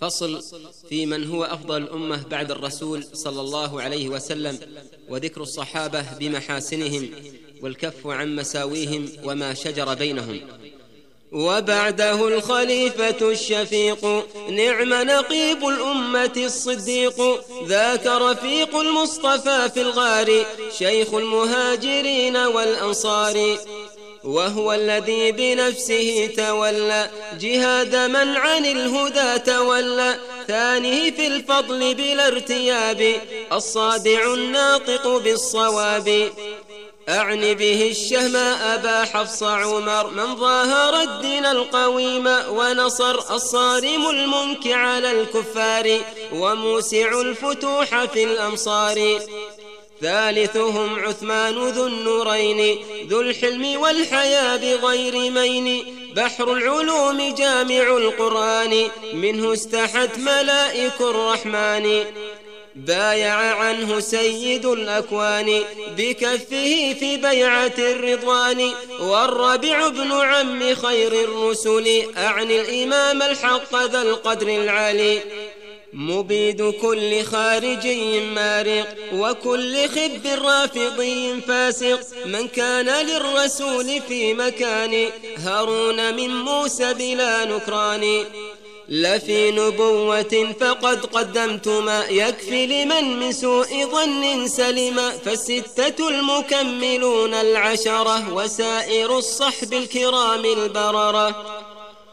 فصل في من هو أفضل الأمة بعد الرسول صلى الله عليه وسلم وذكر الصحابة بمحاسنهم والكف عن مساويهم وما شجر بينهم. وبعده الخليفة الشفيق نعم نقيب الأمة الصديق. ذاك رفيق المصطفى في الغار شيخ المهاجرين والأنصار. وهو الذي بنفسه تولى. جهاد من عن الهدى تولى. ثانية في الفضل بلا ارتياب. الصادع الناطق بالصواب. أعني به الشهماء أبا حفص عمر. من ظاهر الدين القويم ونصر. الصارم المنك على الكفار. وموسع الفتوح في الأمصار. ثالثهم عثمان ذو النورين ذو الحلم والحياة بغير مين. بحر العلوم جامع القرآن منه استحت ملائك الرحمن. بايع عنه سيد الأكوان بكفه في بيعة الرضوان. والربع ابن عم خير الرسل أعني الإمام الحق ذا القدر العالي. مبيد كل خارجي مارق وكل خب رافضي فاسق. من كان للرسول في مكان هارون من موسى بلا نكران. لفي نبوة فقد قدمت ما يكفي لمن من سوء ظن سلم. فالستة المكملون العشرة وسائر الصحب الكرام البررة.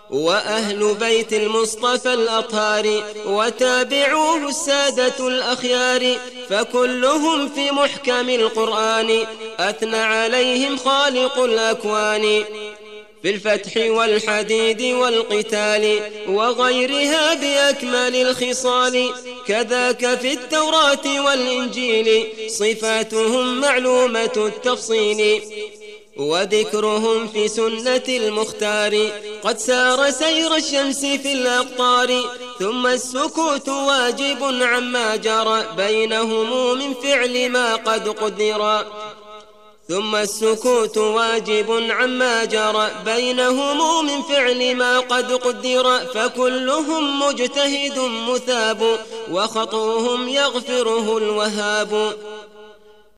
وأهل بيت المصطفى الأطهار وتابعوه السادة الأخيار فكلهم في محكم القرآن أثنى عليهم خالق الأكوان. في الفتح والحديد والقتال وغيرها بأكمل الخصال كذاك في التوراة والإنجيل صفاتهم معلومة التفصيل. وذكرهم في سنة المختار. قد سار سير الشمس في الأقطار ثم السكوت واجب عما جرى. بينهم من فعل ما قد قدر ثم السكوت واجب عما جرى. بينهم من فعل ما قد قدر فكلهم مجتهد مثاب وخطوهم يغفره الوهاب.